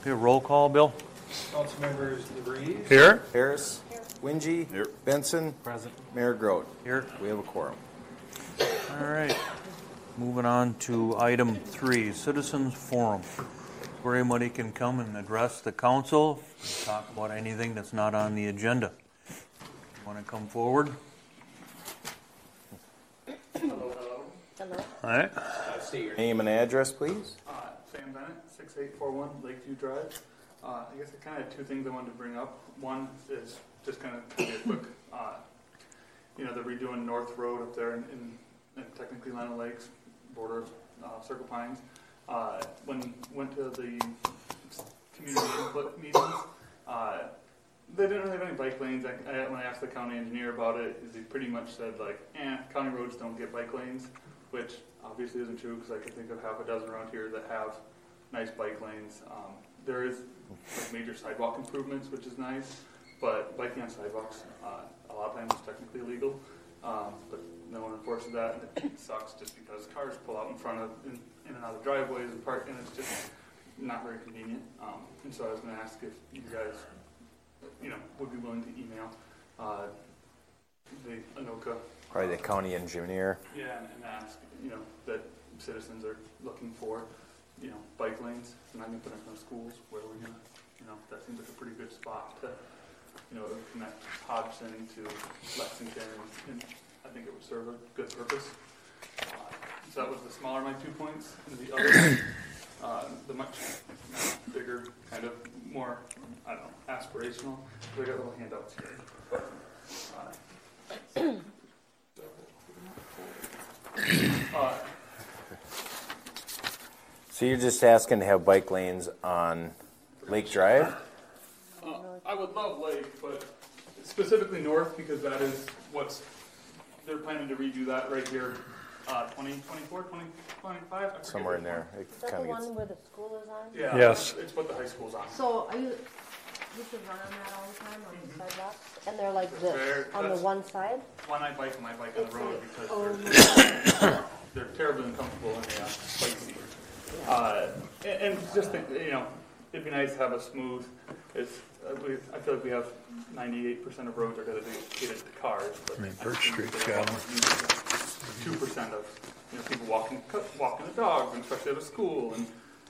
Okay, roll call, Bill? Councilmembers DeVries. Here. Harris. Here. Wingy. Here. Benson. Present. Mayor Grote. Here. We have a quorum. All right. Moving on to item three, citizens forum. Where anybody can come and address the council, talk about anything that's not on the agenda. Want to come forward? Hello. Hello. All right. Uh, state your Name and address, please. Sam Bennett, 6841 Lakeview Drive. Uh, I guess I kind of had two things I wanted to bring up. One is just kind of a quick, uh, you know, they're redoing North Road up there in, in, in technically Lino Lakes, border of uh, Circle Pines. Uh, when went to the community input meetings, uh, they didn't really have any bike lanes. I, I, when I asked the county engineer about it, he pretty much said like, eh, county roads don't get bike lanes, which obviously isn't true because I can think of half a dozen around here that have nice bike lanes. Um, there is like, major sidewalk improvements, which is nice, but biking on sidewalks uh, a lot of times is technically illegal. Um, but no one enforces that, and it sucks just because cars pull out in front of in, in and out of driveways and park, and it's just not very convenient. Um, and so I was going to ask if you guys, you know, would be willing to email uh, the Anoka Probably the county engineer. yeah, and, and ask, you know, that citizens are looking for, you know, bike lanes, and I'm gonna put in of schools, where we're gonna, you know, that seems like a pretty good spot to, you know, connect Hodgson to Lexington, and, I think it would serve a good purpose. Uh, So that was the smaller of my two points, and the other, uh, the much bigger, kind of more, I don't know, aspirational, we got little handouts here. Uh, uh, So you're just asking to have bike lanes on Lake Drive? Uh, I would love Lake, but specifically north because that is what's, they're planning to redo that right here, uh, 2024, 2025? I forget Somewhere in which there. It Is that the kinda gets- one where the school is on? Yeah. Yes. It's what the high school's on. So are you, you should run on that all the time on the sidewalks? And they're like There, this, on the that's- one side? When I bike, my bike on It's the road like, because oh, they're, my- they're terribly uncomfortable in the uh, bike seat. Uh, and, and just think, you know, it'd be nice to have a smooth. It's, uh, we, I feel like we have 98% of roads are dedicated to cars, but I mean, Birch Street's got Two percent of you know people walking walking the dogs, and especially at a school, and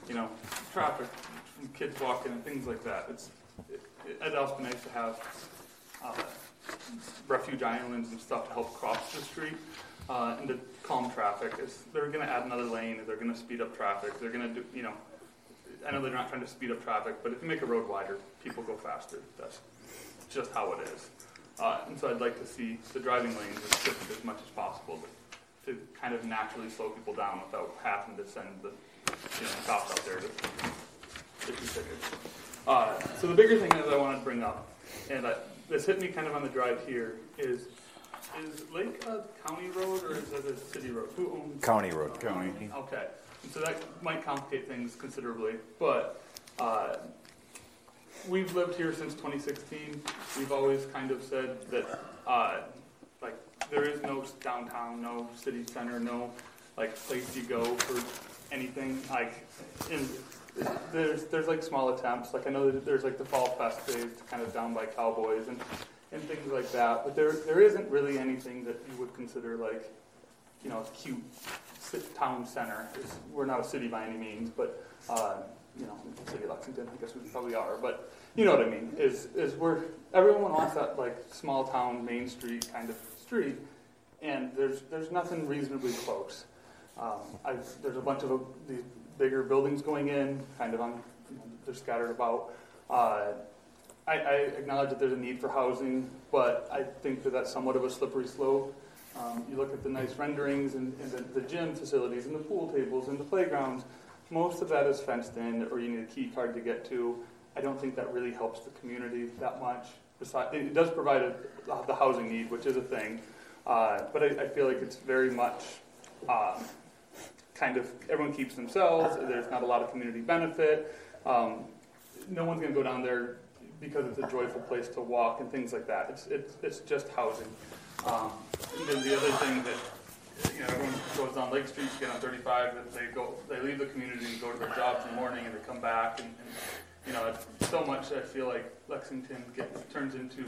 you know traffic from kids walking and things like that. It's it, it'd also be nice to have uh, refuge islands and stuff to help cross the street uh, and to calm traffic. It's, they're going to add another lane. They're going to speed up traffic. They're going to do, you know, I know they're not trying to speed up traffic, but if you make a road wider, people go faster. That's just how it is. Uh, and so I'd like to see the driving lanes restricted as much as possible to, to kind of naturally slow people down without having to send the you know, cops out there to issue tickets. Uh, so the bigger thing that I wanted to bring up, and I, this hit me kind of on the drive here, is is Lake a county road or is it a city road? Who owns County road. County. Okay, and so that might complicate things considerably, but uh, we've lived here since 2016. We've always kind of said that, uh, like, there is no downtown, no city center, no like place you go for anything. Like, in, there's there's like small attempts. Like I know there's like the Fall Fest days, kind of down by Cowboys and and things like that. But there there isn't really anything that you would consider like, you know, a cute town center. It's, we're not a city by any means, but uh, you know, city of Lexington, I guess we probably are. But you know what I mean? Is is we're everyone wants that like small town Main Street kind of street, and there's there's nothing reasonably close. Um, there's a bunch of uh, these bigger buildings going in, kind of on, you know, they're scattered about. Uh, I, I acknowledge that there's a need for housing, but I think that that's somewhat of a slippery slope. Um, you look at the nice renderings and, and the, the gym facilities and the pool tables and the playgrounds. Most of that is fenced in, or you need a key card to get to. I don't think that really helps the community that much. Besides, it does provide a, the housing need, which is a thing, uh, but I, I feel like it's very much um, kind of everyone keeps themselves. There's not a lot of community benefit. Um, no one's going to go down there because it's a joyful place to walk and things like that. It's it's, it's just housing. Um, then the other thing that you know everyone goes down Lake Street to get on 35. That they go they leave the community and go to their jobs in the morning and they come back and, and you know, so much I feel like Lexington gets, turns into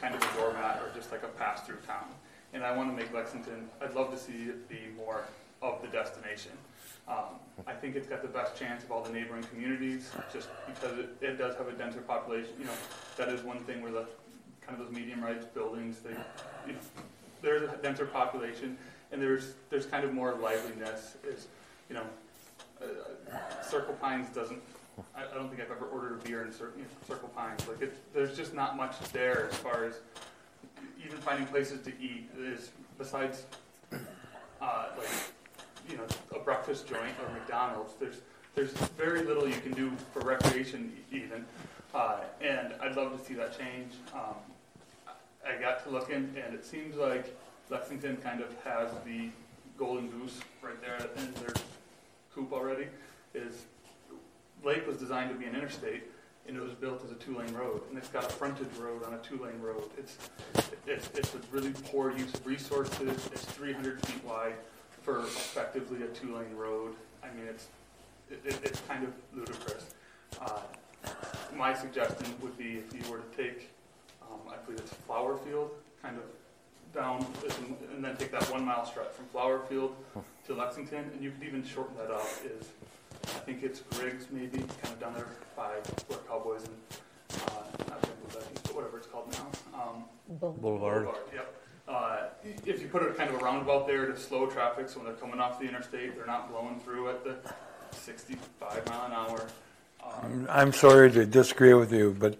kind of a doormat or just like a pass-through town. And I want to make Lexington, I'd love to see it be more of the destination. Um, I think it's got the best chance of all the neighboring communities, just because it, it does have a denser population. You know, that is one thing where the, kind of those medium-sized buildings, they, you know, there's a denser population, and there's, there's kind of more liveliness, is, you know, uh, Circle Pines doesn't, I, I don't think I've ever ordered a beer in Cir- you know, Circle Pines, like, it, there's just not much there as far as even finding places to eat is, besides, uh, like, you know, a breakfast joint or McDonald's, there's, there's very little you can do for recreation even, uh, and I'd love to see that change. Um, I got to looking, and it seems like Lexington kind of has the golden goose right there in their coop already. Is Lake was designed to be an interstate, and it was built as a two-lane road, and it's got a frontage road on a two-lane road. It's it's it's a really poor use of resources. It's 300 feet wide for effectively a two-lane road. I mean, it's it, it- it's kind of ludicrous. Uh, my suggestion would be if you were to take, um, I believe it's Flower Field, kind of down, and then take that one mile stretch from Flower Field to Lexington, and you could even shorten that up, is, I think it's Griggs maybe, kind of down there by where Cowboys and, uh, not Griggs, but whatever it's called now. Um, Boulevard. Yep. Uh, if you put a kind of a roundabout there to slow traffic, so when they're coming off the interstate, they're not blowing through at the sixty-five mile an hour. Um, I'm sorry to disagree with you, but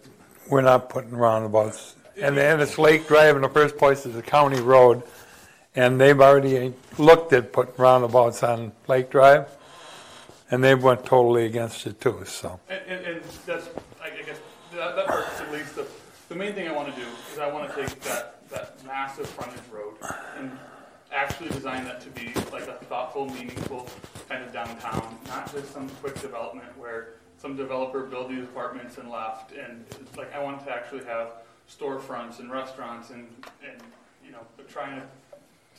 we're not putting roundabouts. And, and it's Lake Drive in the first place is a county road, and they've already looked at putting roundabouts on Lake Drive, and they went totally against it too, so. And, and, and that's, I guess, that, that part's at least the, the main thing I wanna do is I wanna take that, that massive frontage road and actually design that to be like a thoughtful, meaningful kind of downtown, not just some quick development where some developer built these apartments and left, and it's like, I want to actually have storefronts and restaurants and, and, you know, but trying to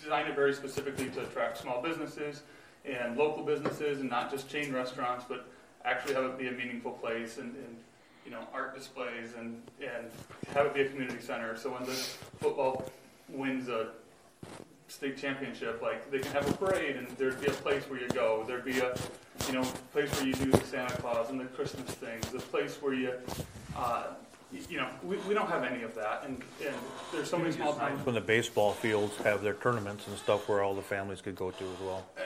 design it very specifically to attract small businesses and local businesses and not just chain restaurants, but actually have it be a meaningful place and, and you know, art displays and, and have it be a community center. So when the football wins a state championship, like they can have a parade and there'd be a place where you go. There'd be a, you know, place where you do the Santa Claus and the Christmas things. The place where you, uh, you know, we, we don't have any of that. And, and there's so many small towns. When the baseball fields have their tournaments and stuff where all the families could go to as well. Uh,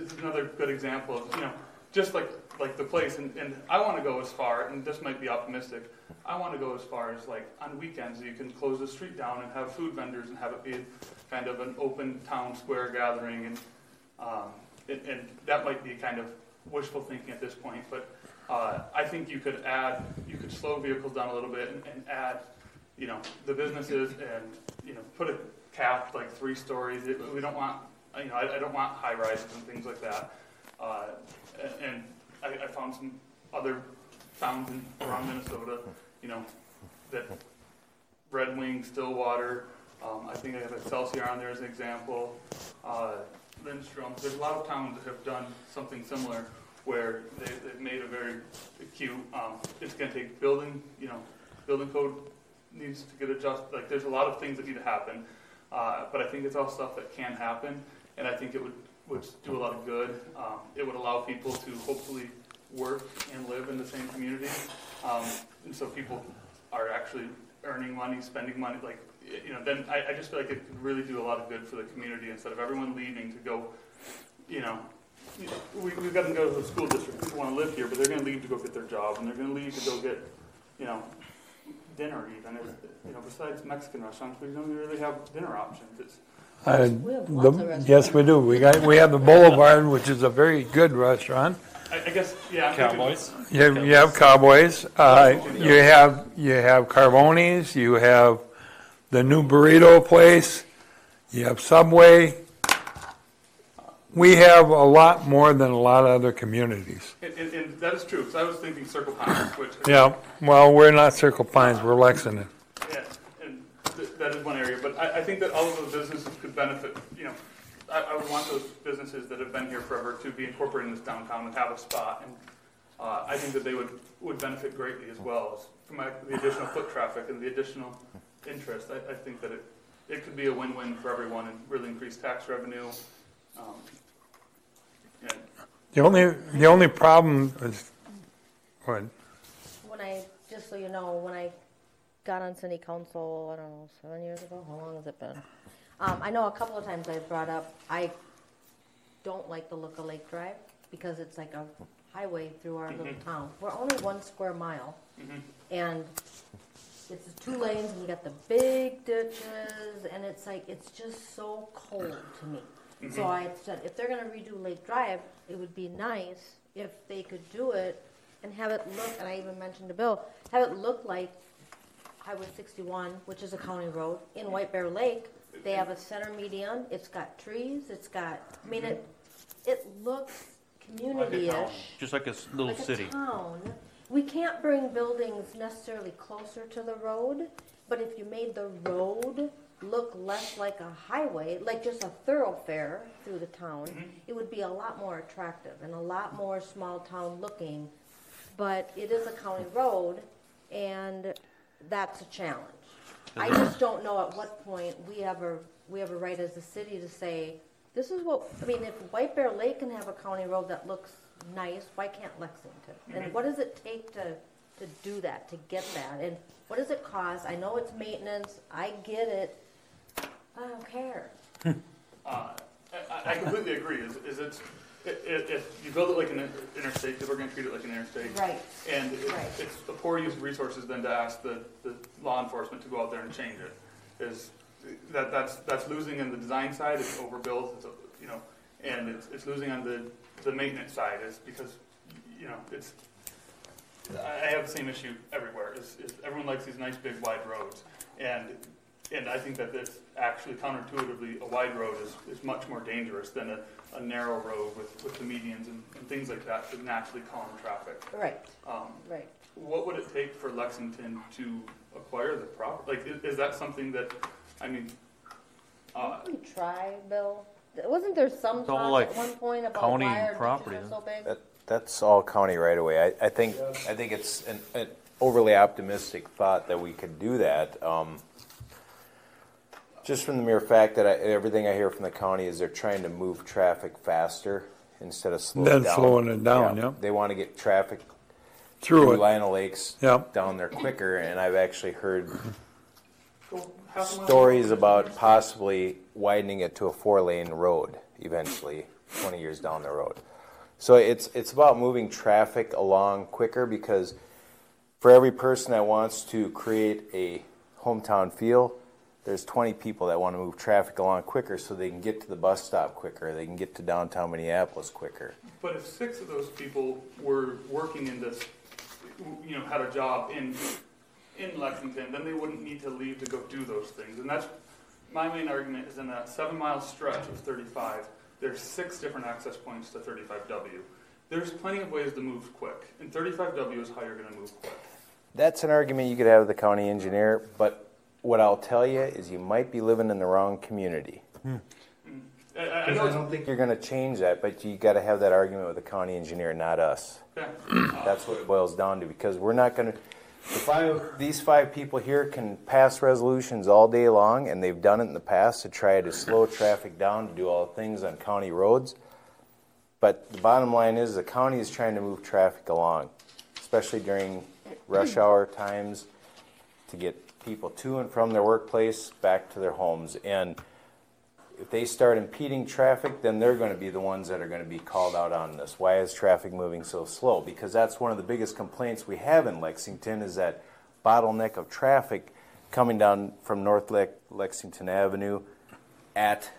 is another good example of, you know, just like, like the place, and, and I want to go as far, and this might be optimistic, I want to go as far as like, on weekends, you can close the street down and have food vendors and have it be kind of an open town square gathering, and, um, and, and that might be kind of wishful thinking at this point, but, uh, I think you could add, you could slow vehicles down a little bit and, and add, you know, the businesses and, you know, put a cap, like three stories, It- we don't want, you know, I, I don't want high rises and things like that. Uh, and I, I found some other towns in, around Minnesota, you know, that Red Wing, Stillwater, um, I think I have Excelsior on there as an example, uh, Lindstrom, there's a lot of towns that have done something similar where they, they've made a very acute, um, it's gonna take building, you know, building code needs to get adjusted, like, there's a lot of things that need to happen. Uh, but I think it's all stuff that can happen, and I think it would, would do a lot of good. Um, it would allow people to hopefully work and live in the same community. Um, and so people are actually earning money, spending money, like, you know, then I, I just feel like it could really do a lot of good for the community instead of everyone leaving to go, you know, we, we've got to go to the school district, people want to live here, but they're gonna leave to go get their job, and they're gonna leave to go get, you know, dinner even, It's- you know, besides Mexican restaurants, we don't really have dinner options, it's, Uh, We have lots of the- restaurants. Yes, we do. We got, we have the Boulevard, which is a very good restaurant. I, I guess, yeah. I'm thinking- Cowboys. You have, you have Cowboys, uh, you have, you have Carboni's, you have the new burrito place, you have Subway. We have a lot more than a lot of other communities. And, and, and that is true, because I was thinking Circle Pines, which. Yeah, well, we're not Circle Pines, we're Lexington. Yeah, and th- that is one area, but I, I think that all of those businesses could benefit, you know, I, I would want those businesses that have been here forever to be incorporated in this downtown and have a spot and uh, I think that they would, would benefit greatly as well as from uh, the additional foot traffic and the additional interest. I, I think that it, it could be a win-win for everyone and really increase tax revenue. Um, and The only, the only problem is, what, When I, just so you know, when I got on city council, I don't know, seven years ago, how long has it been? Um, I know a couple of times I've brought up, I don't like the look of Lake Drive because it's like a highway through our little mm-hmm. town. We're only one square mile mm-hmm. and it's two lanes and you got the big ditches and it's like, it's just so cold to me. So mm-hmm. I said, if they're gonna redo Lake Drive, it would be nice if they could do it and have it look, and I even mentioned to Bill, have it look like Highway sixty-one, which is a county road, in White Bear Lake. They have a center median, it's got trees, it's got, I mean, it, it looks community-ish Just like a s- little like city. a town. We can't bring buildings necessarily closer to the road, but if you made the road look less like a highway, like just a thoroughfare through the town, mm-hmm. it would be a lot more attractive and a lot more small town looking. But it is a county road, and that's a challenge. I just don't know at what point we have a, we have a right as a city to say, this is what, I mean, if White Bear Lake can have a county road that looks nice, why can't Lexington? And what does it take to, to do that, to get that? And what does it cost? I know it's maintenance, I get it, I don't care. Uh, I, I completely agree. Is, is it's, i- i- if you build it like an interstate, people are going to treat it like an interstate. Right. And it, Right. it's a poor use of resources then to ask the, the law enforcement to go out there and change it. Is that that's that's losing on the design side. It's overbuilt. It's you know, and it's, it's losing on the the maintenance side. Is because you know it's. I I have the same issue everywhere. Is, is everyone likes these nice big wide roads, and and I think that this actually counterintuitively a wide road is, is much more dangerous than a, a narrow road with, with the medians and, and things like that that naturally calm traffic. Right, Um, right. what would it take for Lexington to acquire the property? Like, is, is that something that, I mean, uh, We try, Bill. Wasn't there some It's all talk like at one point about county why our property, ditches are so big? That, that's all county right away. I, I think, I think it's an, an overly optimistic thought that we could do that. Um, just from the mere fact that I, everything I hear from the county is they're trying to move traffic faster instead of slowing Than it down. slowing it down, yeah. They want to get traffic through through it, Lino Lakes Yep. down there quicker, and I've actually heard go half a mile- stories about possibly widening it to a four-lane road eventually, 20 years down the road. So it's it's about moving traffic along quicker because for every person that wants to create a hometown feel, there's 20 people that want to move traffic along quicker so they can get to the bus stop quicker, they can get to downtown Minneapolis quicker. But if six of those people were working in this, you know, had a job in, in Lexington, then they wouldn't need to leave to go do those things. And that's, my main argument is in that seven mile stretch of thirty-five, there's six different access points to thirty-five W. There's plenty of ways to move quick, and thirty-five W is how you're gonna move quick. That's an argument you could have with the county engineer, but what I'll tell you is you might be living in the wrong community. Hmm. I, I- I I don't think You're going to change that, but you got to have that argument with the county engineer, not us. yeah. That's what it boils down to, because we're not going to. The five, these five people here can pass resolutions all day long, and they've done it in the past to try to slow traffic down, to do all the things on county roads. But the bottom line is, the county is trying to move traffic along, especially during rush hour times, to get people to and from their workplace back to their homes. And if they start impeding traffic, then they're going to be the ones that are going to be called out on this. Why is traffic moving so slow? Because that's one of the biggest complaints we have in Lexington is that bottleneck of traffic coming down from North Le- Lexington Avenue at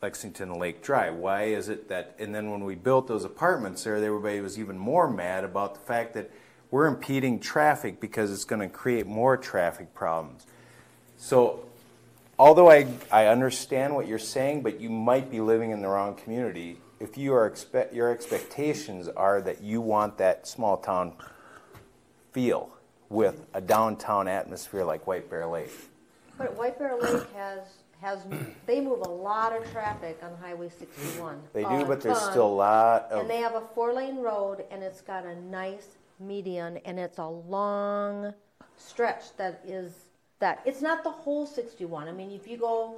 Lexington Lake Drive. Why is it that? And then when we built those apartments there, everybody was even more mad about the fact that we're impeding traffic because it's going to create more traffic problems. So although I, I understand what you're saying, but you might be living in the wrong community if you are expect your expectations are that you want that small town feel with a downtown atmosphere like White Bear Lake. But White Bear Lake has, has, they move a lot of traffic on Highway sixty-one. They do, but there's still a lot of, And they have a four-lane road, and it's got a nice median, and it's a long stretch that is, that, it's not the whole sixty-one. I mean, if you go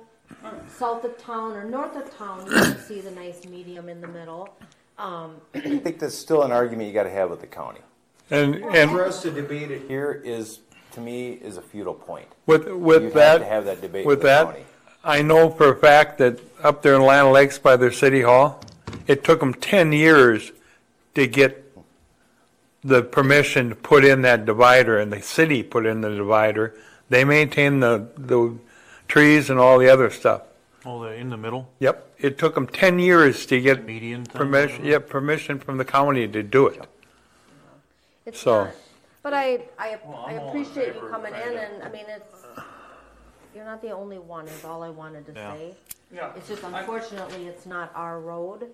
south of town or north of town, you can see the nice medium in the middle. Um, I think that's still an argument you gotta have with the county. And, and For us to debate it here is, to me, is a futile point. with, You with have that. to have that debate With with the that, county. I know for a fact that up there in Lino Lakes by their city hall, it took them 10 years to get the permission to put in that divider, and the city put in the divider. They maintain the, the trees and all the other stuff. Oh, the, in the middle, Yep, it took them 10 years to get median thing? permission, yeah, permission from the county to do it. It's So- not, but I, I, Well, I I'm all in appreciate you favor of coming in, trying and, I mean, it's, you're not the only one, is all I wanted to Yeah. say. Yeah. It's just I- unfortunately, it's not our road.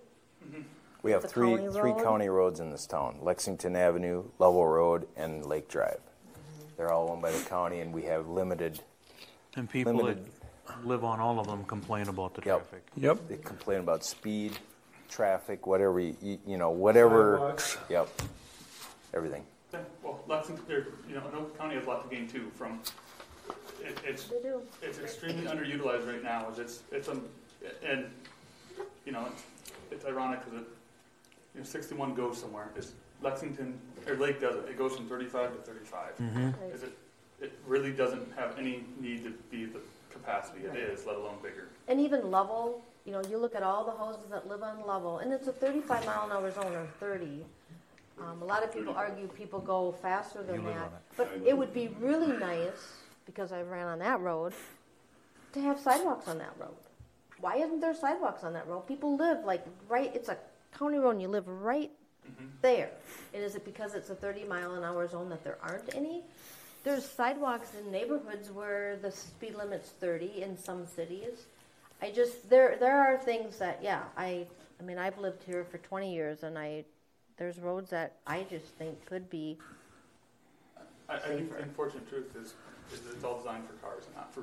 Mm-hmm. We have It's three, county three road? county roads in this town, Lexington Avenue, Lovell Road, and Lake Drive. Mm-hmm. They're all owned by the county, and we have limited, And people that limited, live on all of them complain about the Yep. traffic. Yep, they complain about speed, traffic, whatever, you, you know, whatever, Sidewalks. yep, everything. Yeah, Well, Lexington, or, you know, Anoka County has a lot to gain too from, it, it's, They do. it's extremely underutilized right now, is it's, it's, um, and, you know, it's, it's ironic because it, you know, sixty-one goes somewhere, it's Lexington, or Lake does it, it goes from thirty-five to thirty-five. Right. Is it, it really doesn't have any need to be the capacity it is, let alone bigger. And even Lovell, you know, you look at all the houses that live on Lovell, and it's a thirty-five mile an hour zone or thirty. Um, a lot of people argue people go faster than that, it. but it would be really nice, because I ran on that road, to have sidewalks on that road. Why isn't there sidewalks on that road? People live like right, it's a county road and you live right mm-hmm. there. And is it because it's a thirty mile an hour zone that there aren't any? There's sidewalks in neighborhoods where the speed limit's thirty in some cities. I just, there, there are things that, yeah, I, I mean, I've lived here for twenty years and I, there's roads that I just think could be, I, I think the unfortunate truth is, is that it's all designed for cars and not for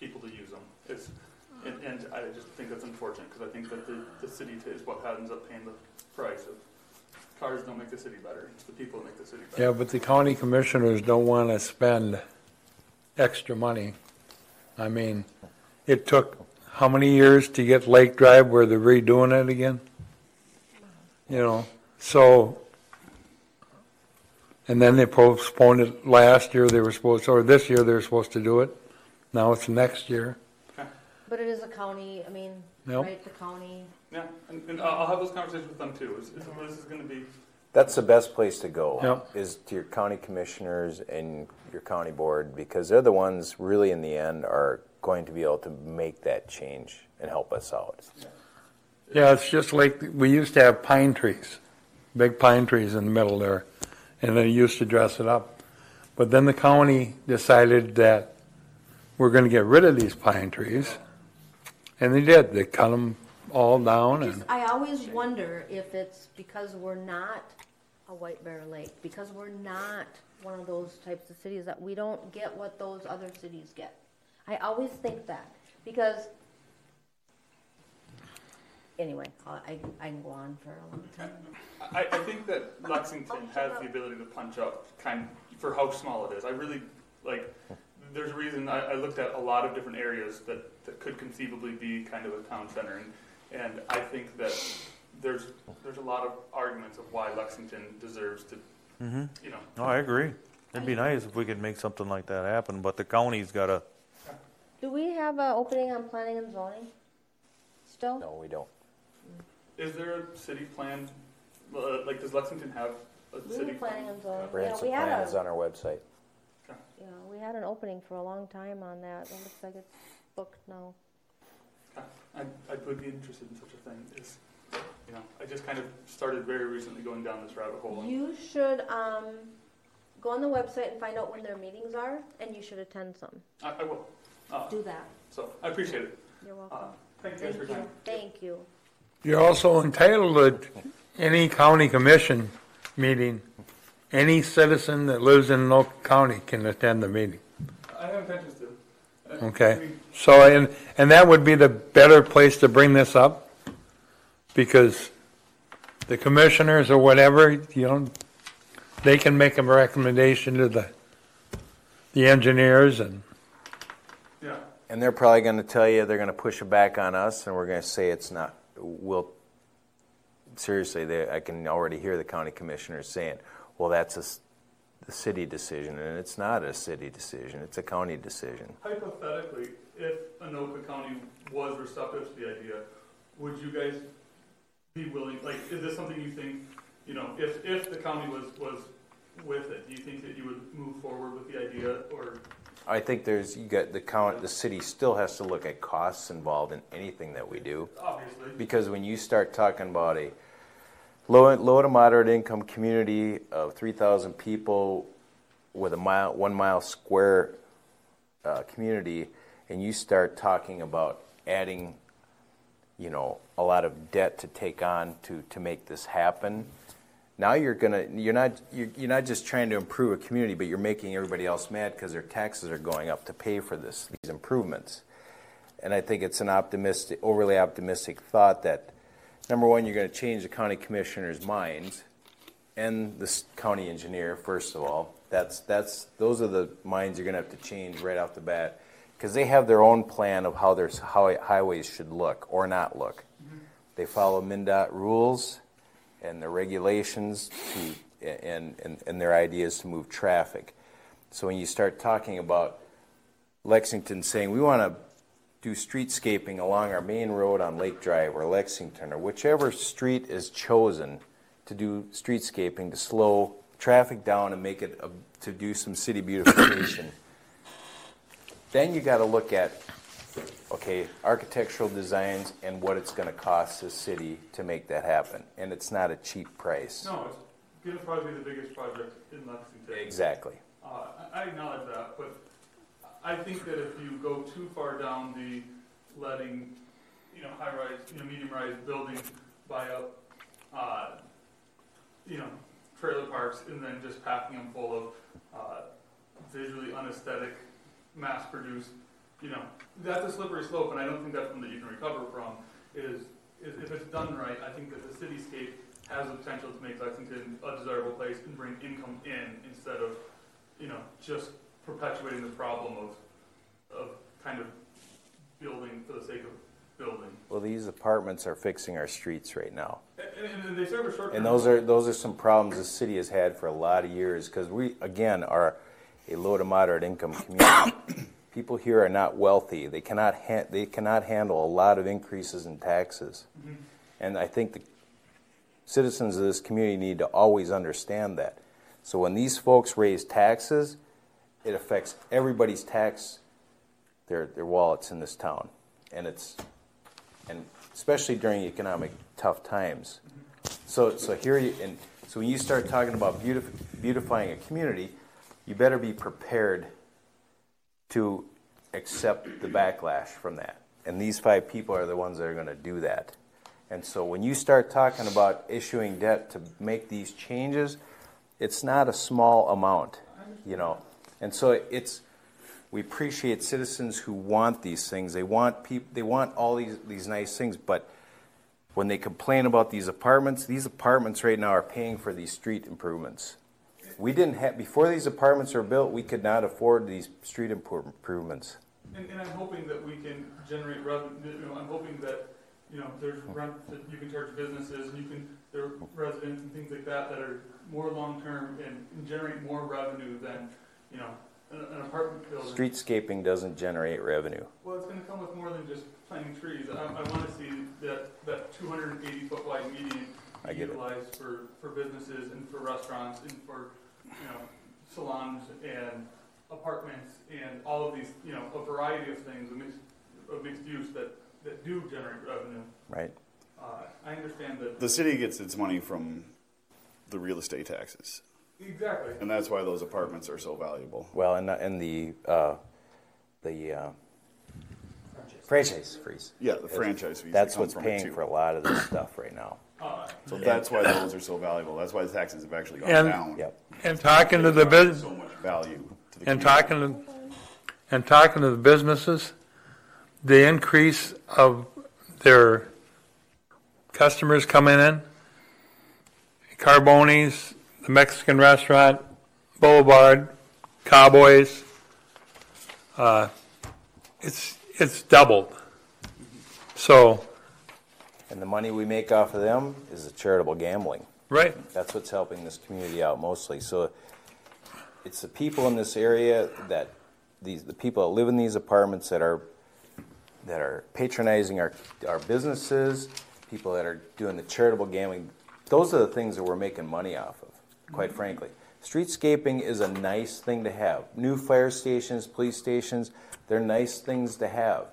people to use them. It's, and, and I just think that's unfortunate, because I think that the, the city is what ends up paying the price of, cars don't make the city better, it's the people that make the city better. yeah, but the county commissioners don't want to spend extra money. I mean, it took how many years to get Lake Drive where they're redoing it again? You know, so, and then they postponed it last year, they were supposed, or this year they were supposed to do it. Now it's next year. But it is a county, I mean, Yep. right, the county. Yeah, and, and I'll I'll have those conversations with them too, is, is, this is gonna be, That's the best place to go, Yep. is to your county commissioners and your county board, because they're the ones really in the end are going to be able to make that change and help us out. Yeah, it's just like, we used to have pine trees, big pine trees in the middle there, and they used to dress it up. But then the county decided that we're gonna get rid of these pine trees, and they did, they cut them all down Just, and, I always wonder if it's because we're not a White Bear Lake, because we're not one of those types of cities that we don't get what those other cities get. I always think that, because, anyway, I, I I can go on for a long time. I, I think that Lexington has the ability to punch up kind for how small it is. I really like. There's a reason I, I looked at a lot of different areas that, that could conceivably be kind of a town center, and and I think that there's there's a lot of arguments of why Lexington deserves to, Mm-hmm. you know. No, I agree. It'd be nice if we could make something like that happen, but the county's gotta, Do we have an opening on planning and zoning still? No, we don't. Is there a city plan? Uh, like, does Lexington have a We city have planning and zoning. Yeah, Branson we had plan is a, on our website. Yeah, we had an opening for a long time on that. It looks like it's booked now. I, I would be interested in such a thing. Is you know, I just kind of started very recently going down this rabbit hole. and- You should um, go on the website and find out when their meetings are, and you should attend some. I, I will. Uh, Do that. so I appreciate it. You're Uh, welcome. thank you guys Thank for your you. time. Thank you. you're also entitled to any county commission meeting. Any citizen that lives in Anoka County can attend the meeting. I have intentions to. Uh, okay, so, and, and that would be the better place to bring this up? Because the commissioners or whatever, you know, they can make a recommendation to the, the engineers and, Yeah. And they're probably going to tell you they're going to push it back on us, and we're going to say it's not. We'll seriously. They, I can already hear the county commissioners saying, "Well, that's a, the city decision," and it's not a city decision; it's a county decision. Hypothetically, if Anoka County was receptive to the idea, would you guys be willing, like, is this something you think, you know, if, if the county was, was with it, do you think that you would move forward with the idea, or, I think there's you got the count. The city still has to look at costs involved in anything that we do. obviously? Because when you start talking about a low, low to moderate income community of 3,000 people with a mile, one mile square uh, community, and you start talking about adding, you know, a lot of debt to take on to, to make this happen, now you're gonna you're not you're, you're not just trying to improve a community, but you're making everybody else mad because their taxes are going up to pay for this these improvements. And I think it's an optimistic, overly optimistic thought that number one, you're going to change the county commissioners' minds and the county engineer. First of all, that's that's those are the minds you're going to have to change right off the bat because they have their own plan of how their how highways should look or not look. Mm-hmm. They follow MnDOT rules and the regulations to and, and and their ideas to move traffic. So when you start talking about Lexington saying we want to do streetscaping along our main road on Lake Drive or Lexington or whichever street is chosen to do streetscaping to slow traffic down and make it a, to do some city beautification. then you got to look at okay architectural designs and what it's going to cost the city to make that happen, and it's not a cheap price. No, it's gonna probably be the biggest project in Lexington. Exactly. Uh, I I acknowledge that, but I think that if you go too far down the letting, you know, high-rise, you know, medium-rise buildings buy up, uh, you know, trailer parks and then just packing them full of, uh, visually unesthetic, mass-produced, you know, that's a slippery slope, and I don't think that's one that you can recover from, is, is if it's done right, I think that the cityscape has the potential to make Lexington a desirable place and bring income in instead of, you know, just perpetuating the problem of, of kind of building for the sake of building. Well, these apartments are fixing our streets right now. And, and, they serve a short. And those are those are some problems the city has had for a lot of years because we again are a low to moderate income community. People here are not wealthy. They cannot ha- they cannot handle a lot of increases in taxes. Mm-hmm. And I think the citizens of this community need to always understand that. So when these folks raise taxes, it affects everybody's tax their their wallets in this town. And it's and especially during economic tough times. So, so here you, and so when you start talking about beautif- beautifying a community, you better be prepared to accept the backlash from that. And these five people are the ones that are going to do that. And so when you start talking about issuing debt to make these changes, it's not a small amount, you know. And so it's we appreciate citizens who want these things. They want peop- they want all these these nice things, but when they complain about these apartments, these apartments right now are paying for these street improvements. We didn't have before these apartments were built, we could not afford these street impro- improvements. And, and I'm hoping that we can generate revenue, you know, I'm hoping that, you know, there's rent that you can charge businesses and you can, there are residents and things like that that are more long-term and, and generate more revenue than, you know, an, an apartment building. Streetscaping doesn't generate revenue. Well, it's gonna come with more than just planting trees. I, I wanna see that, that two hundred and eighty foot wide median I get it. utilized for, for businesses and for restaurants and for, you know, salons and apartments and all of these, you know, a variety of things, a mixed, of mixed use that, that do generate revenue. Right. Uh, I understand that, The city gets its money from the real estate taxes, exactly. and that's why those apartments are so valuable. Well, and and the uh, the uh, franchise fees. Yeah, the franchise fees. That's that what's paying for a lot of this stuff right now. So that's why those are so valuable. That's why the taxes have actually gone And- down. Yep. and talking to the bus, So much value to the and community. talking to, and talking to the businesses, the increase of their customers coming in, Carboni's, Mexican restaurant, Boulevard, Cowboys, uh, it's, it's doubled. So, And the money we make off of them is the charitable gambling. right, That's what's helping this community out mostly. So it's the people in this area that these the people that live in these apartments that are that are patronizing our our businesses, people that are doing the charitable gambling. Those are the things that we're making money off of, quite frankly. Streetscaping is a nice thing to have. New fire stations, police stations, they're nice things to have.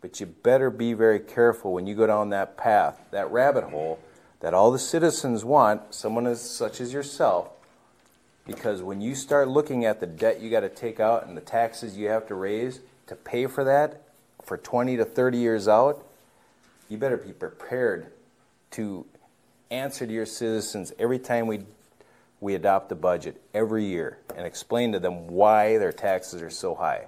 But you better be very careful when you go down that path, that rabbit hole that all the citizens want, someone as, such as yourself, because when you start looking at the debt you got to take out and the taxes you have to raise to pay for that for 20 to 30 years out, you better be prepared to answer to your citizens every time we we adopt a budget every year and explain to them why their taxes are so high.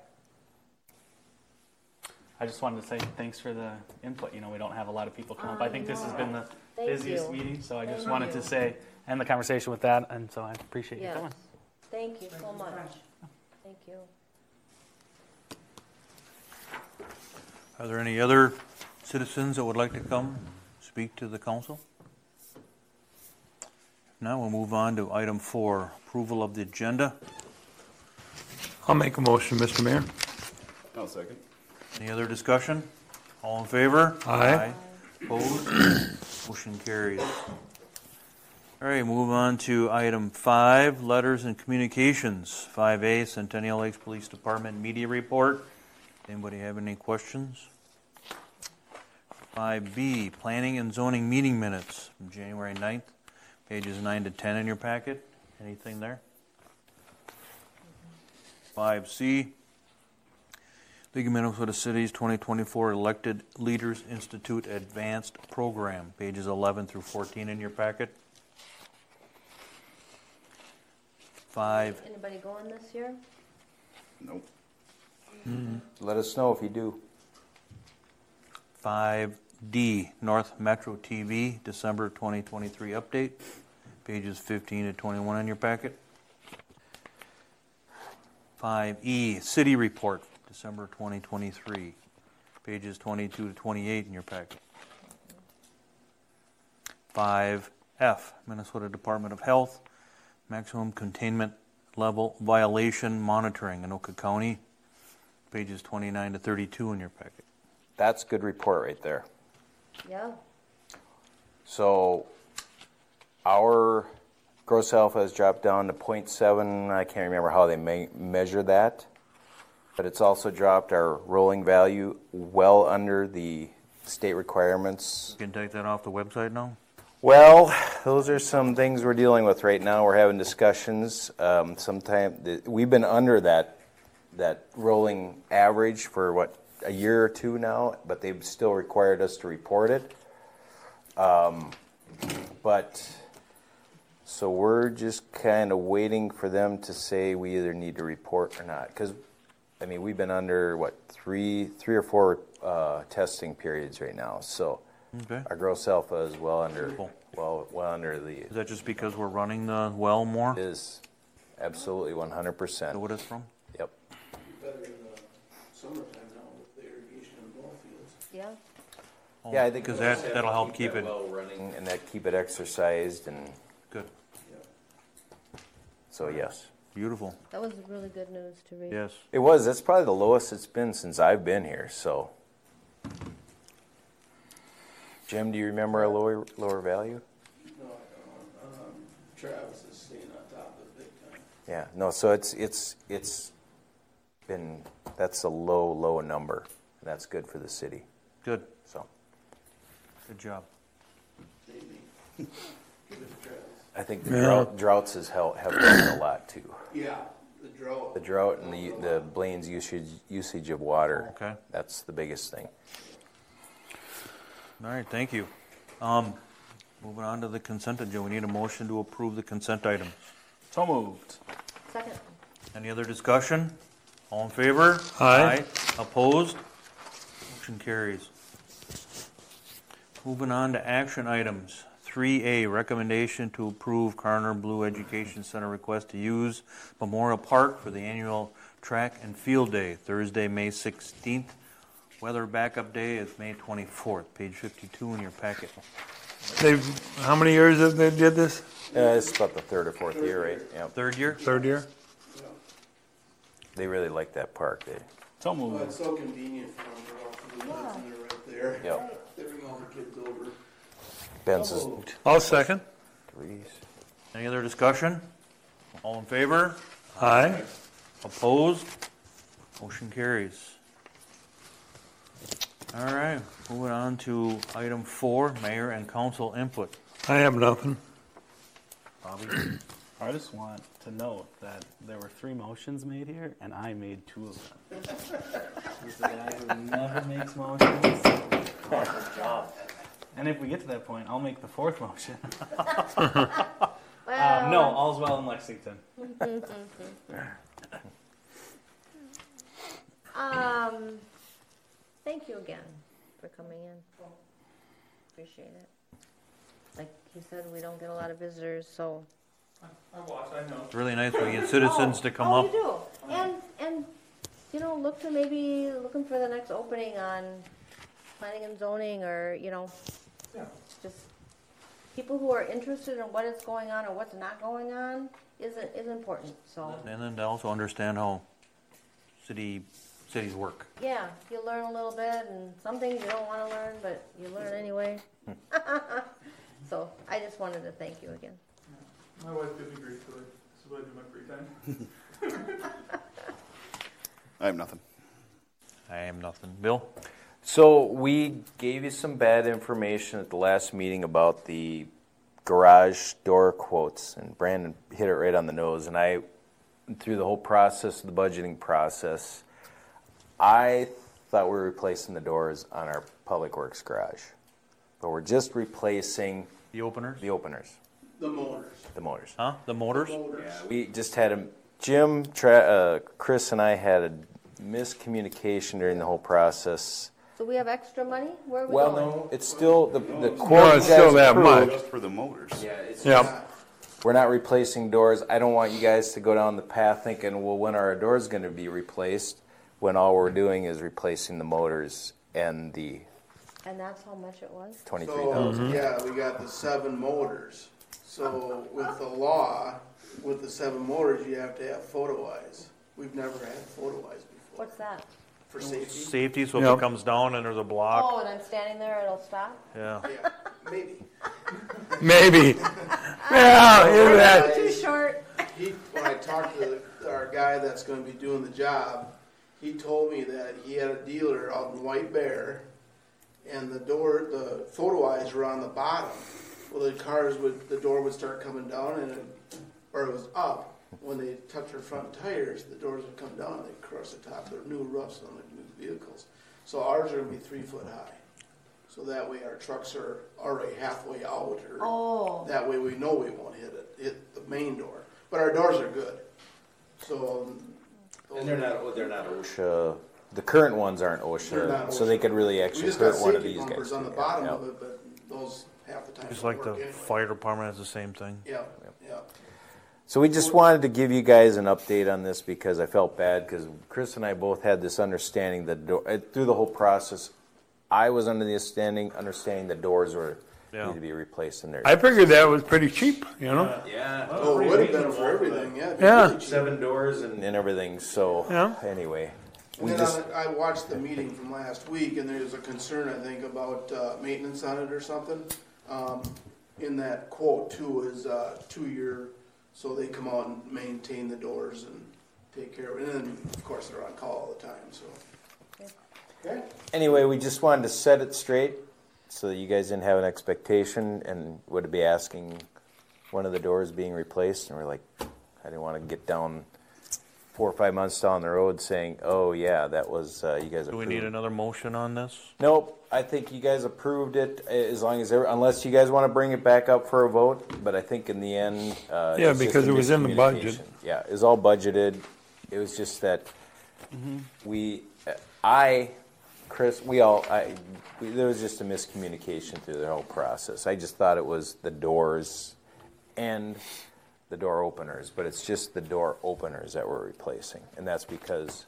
I just wanted to say thanks for the input. You know, we don't have a lot of people come up. I think this has been the Thank busiest you. meeting, so I just Thank wanted you. to say, end the conversation with that, and so I appreciate you Yes. coming. Thank you so much. Thank you. Are there any other citizens that would like to come speak to the council? Now we'll move on to item four, approval of the agenda. I'll make a motion, Mr. Mayor. I'll second. Any other discussion? All in favor? Aye. Opposed? Motion carries. All right, move on to item five, letters and communications. Five A, Centennial Lakes Police Department Media Report. Anybody have any questions? Five B, Planning and Zoning Meeting Minutes from January 9th, pages nine to ten in your packet. Anything there? Five C, League of Minnesota Cities 2024 Elected Leaders Institute Advanced Program, pages 11 through 14 in your packet. Five, Anybody going this year? Nope. Mm-hmm. Let us know if you do. 5D, North Metro TV, December 2023 update, pages 15 to 21 in your packet. 5E, City Report, December 2023, pages 22 to 28 in your packet. 5F, Minnesota Department of Health, Maximum Containment Level Violation Monitoring, Anoka County, pages 29 to 32 in your packet. That's a good report right there. Yeah. So our gross alpha has dropped down to 0.7. I can't remember how they me- measure that, but it's also dropped our rolling value well under the state requirements. You can take that off the website now? Well, those are some things we're dealing with right now. We're having discussions. Um, sometime we've been under that that rolling average for what a year or two now, but they've still required us to report it. Um, but so we're just kind of waiting for them to say we either need to report or not. Because I mean, we've been under what three, three or four uh, testing periods right now. So Okay. our gross alpha is well under, Cool. well, well under the Is that just because we're running the well more? is absolutely 100 Is percent. that what from? Yep. Better in the summertime now with the irrigation and ball fields. Yeah. Yeah, I think Because that, that'll help keep it, well running and that keep it exercised and good, so yes, beautiful, That was really good news to read. yes. it was. That's probably the lowest it's been since I've been here. So, Jim, do you remember a lower lower value? No, I don't. Um, Travis is staying on top of it big time. Yeah. No. So it's it's it's been that's a low low number. And that's good for the city. Good, So good job. Maybe. Give it to Travis. I think the drought, droughts has helped have helped a lot too. Yeah, the drought. The drought and the the Blaine's usage usage of water. Okay. That's the biggest thing. All right, thank you. Um, moving on to the consent agenda, we need a motion to approve the consent items. So moved. Second. Any other discussion? All in favor? Aye. Opposed? Motion carries. Moving on to action items. Three A, recommendation to approve Karner Blue Education Center request to use Memorial Park for the annual track and field day, Thursday, May sixteenth. Weather backup day is May twenty-fourth, page fifty-two in your packet. They've, how many years have they did this? Uh, it's about the third or fourth year, right? Yep. Third year? Third year? They really like that park. They, So Well, it's so convenient for them to walk through the woods and they're right there. yep. They bring all the kids over. Ben's is I'll second. threes. Any other discussion? All in favor? Aye. Opposed? Motion carries. All right, moving on to item four, mayor and council input. I have nothing. Bobby? I just want to note that there were three motions made here, and I made two of them. He's the guy who never makes motions. And if we get to that point, I'll make the fourth motion. Um, no, all's well in Lexington. Um, thank you again for coming in. Appreciate it. Like you said, we don't get a lot of visitors, so. I watch, I know. It's really nice when we get citizens to come oh, up. you do, and and you know, look to maybe looking for the next opening on planning and zoning, or you know, Yeah. just people who are interested in what is going on or what's not going on is is important. So And then to also understand how city, cities work. yeah, you learn a little bit, and some things you don't want to learn, but you learn anyway. so I just wanted to thank you again. My wife gives me grief for it. This is what I do in my free time. I have nothing. I am nothing. Bill? So we gave you some bad information at the last meeting about the garage door quotes, and Brandon hit it right on the nose. And I, through the whole process of the budgeting process, I thought we were replacing the doors on our public works garage, but we're just replacing The openers? the openers, The motors. the motors. Huh? The motors? Motors. We just had a Jim, tra- uh, Chris, and I had a miscommunication during the whole process. So we have extra money. Where are we Well, going? no, it's still the the quote. No, you it's still guys that approved- much. Just for the motors. Yeah, it's Yep. We're not replacing doors. I don't want you guys to go down the path thinking, well, when are our doors going to be replaced? When all we're doing is replacing the motors and the And that's how much it was. twenty-three So, thousand. yeah, we got the seven motors. So with the law, with the seven motors, you have to have photo eyes. We've never had photo eyes before What's that? For safety. Safety, so if Yep. it comes down and there's a block, Oh, and I'm standing there, it'll stop. yeah. Yeah, maybe. Maybe. Yeah, isn't that? Too short. He, when I talked to the, our guy that's gonna be doing the job, he told me that he had a dealer out in White Bear, and the door, the photo eyes were on the bottom. Well, the cars would, the door would start coming down and it, or it was up. When they touch their front tires, the doors would come down and they'd crush the top They're new roofs on the new vehicles. So ours are gonna be three foot high. So that way our trucks are already halfway out or. Oh, That way we know we won't hit it, hit the main door. But our doors are good. So. um, And they're not. They're not OSHA. The current ones aren't They're OSHA, not so they OSHA. could really We actually just got hurt one of safety these guys. bumpers on the bottom Yeah, of it, but those half the time. Just don't like the anyway. fire department has the same thing. Yeah, yeah. So we just wanted to give you guys an update on this because I felt bad because Chris and I both had this understanding that door, uh, through the whole process, I was under the understanding understanding the doors were Yeah. need to be replaced in there. I figured that was pretty cheap, you know? yeah, Oh, it would have been for everything, yeah. Yeah. really seven doors and, and everything. So Yeah. anyway, And we then just on the- I watched the meeting from last week, and there's a concern, I think, about uh, maintenance on it or something. Um, In that quote too is uh, two-year, so they come out and maintain the doors and take care of it. And then, of course, they're on call all the time, so. Okay. anyway we just wanted to set it straight so that you guys didn't have an expectation and would be asking one of the doors being replaced and we're like I didn't want to get down four or five months down the road saying oh yeah that was uh, you guys Do we approved. need another motion on this? Nope, I think you guys approved it uh, as long as, there- unless you guys want to bring it back up for a vote, but I think in the end. uh, Yeah, because it was in the budget. Yeah, it was all budgeted. It was just that we, I, Chris, we all, I, we, there was just a miscommunication through the whole process. I just thought it was the doors and the door openers, but it's just the door openers that we're replacing, and that's because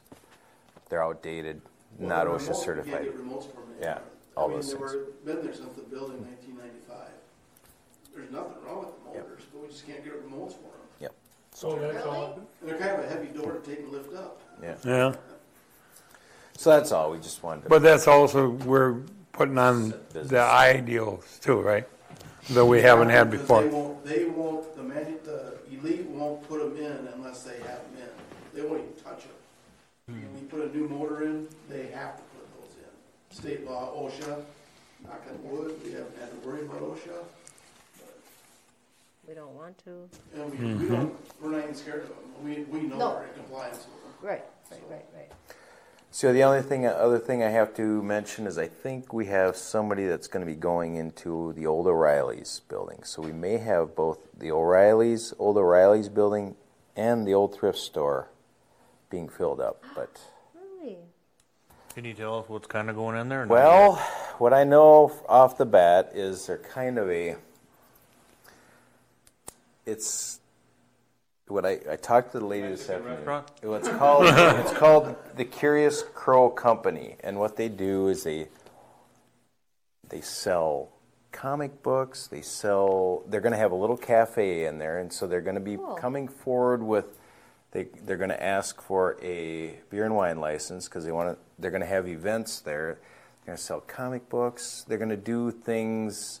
they're outdated, not Well, OSHA the remote, You certified. can't get remotes from it. Yeah, I mean, those they things. were, been there since the building nineteen ninety-five. There's nothing wrong with the Yep. motors, but we just can't get remotes for them. Yep. So that's all. And they're kind of a heavy door to take and lift up. Yeah. Yeah, So that's all. We just wanted to. but that's also, we're putting on the ideals too, right? That we haven't had Because before. They won't, they won't, the manu, the elite won't put them in unless they have them in. They won't even touch them. Hmm. When you put a new motor in, they have to put those in. State law, OSHA, knock on wood, we haven't had to worry about OSHA. We don't want to. And we, Mm-hmm. we don't, we're not even scared of them. We, we know No. we're in compliance with them. Right, right, right, right. So the only thing, other thing I have to mention is I think we have somebody that's going to be going into the old O'Reilly's building. So we may have both the O'Reilly's, old O'Reilly's building, and the old thrift store being filled up. But Really? Can you tell us what's kind of going in there? well, what I know off the bat is they're kind of a. It's what I, I talked to the lady this afternoon. restaurant? Well, It's called it's called the Curious Crow Company, and what they do is they they sell comic books. They sell. They're going to have a little cafe in there, and so they're going to be Cool. coming forward with. They they're going to ask for a beer and wine license because they want to. They're going to have events there. They're going to sell comic books. They're going to do things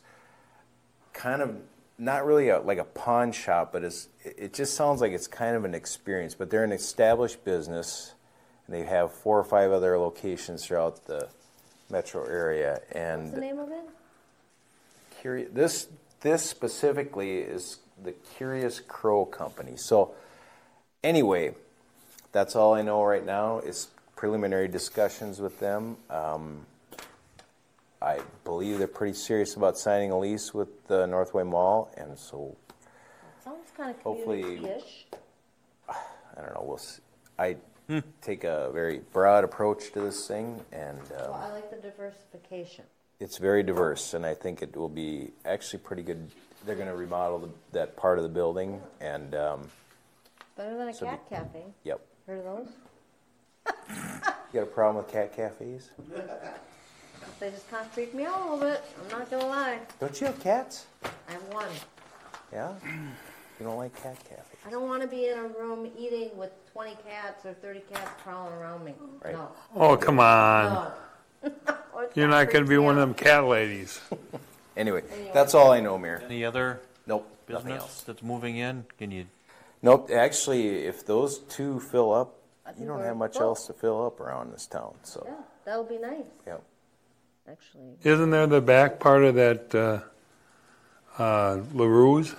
kind of not really a, like a pawn shop, but it's, it just sounds like it's kind of an experience. But they're an established business, and they have four or five other locations throughout the metro area. What's the And name of it? curi- this this specifically is the Curious Crow Company. So anyway, that's all I know right now. Is preliminary discussions with them. Um, I believe they're pretty serious about signing a lease with the Northway Mall, and so Sounds kind of Hopefully- community-ish. I don't know. We'll. See. I take a very broad approach to this thing, and Well, um, I like the diversification. it's very diverse, and I think it will be actually pretty good. They're going to remodel the, that part of the building, and um, Better than a So cat cafe. yep. Heard of those? You got a problem with cat cafes? They just kind of freak me out a little bit. I'm not gonna lie. Don't you have cats? I have one. Yeah. You don't like cat cafes? I don't want to be in a room eating with 20 cats or 30 cats crawling around me. Right. No. Oh, come on. No. You're not going to be one of them cat ladies. Anyway, that's all I know, Mayor. Any other Nope, nothing business else. that's moving in? Can you, Nope. Actually, if those two fill up, you don't have much full. else to fill up around this town. So, Yeah, that would be nice, yep. actually. Isn't there the back part of that uh, uh, LaRue's?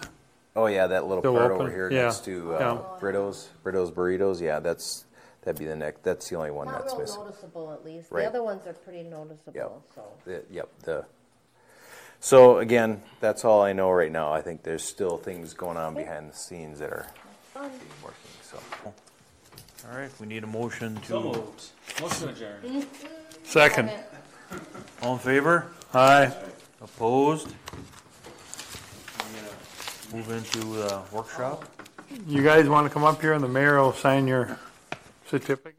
Oh yeah, that little Still part open? over here Yeah. next to uh, Yeah. Brito's, Brito's Burritos. Yeah, that's that'd be the next. That's the only one Not that's real missing. noticeable, at least. Right. The other ones are pretty noticeable, Yep. so. The, yep. The. So again, that's all I know right now. I think there's still things going on behind the scenes that are Fun. being working. So. all right, we need a motion So to, moved. Motion adjourned. Mm-hmm. Second. all in favor? Aye. Opposed? Move into the workshop? You guys want to come up here and the mayor will sign your certificate?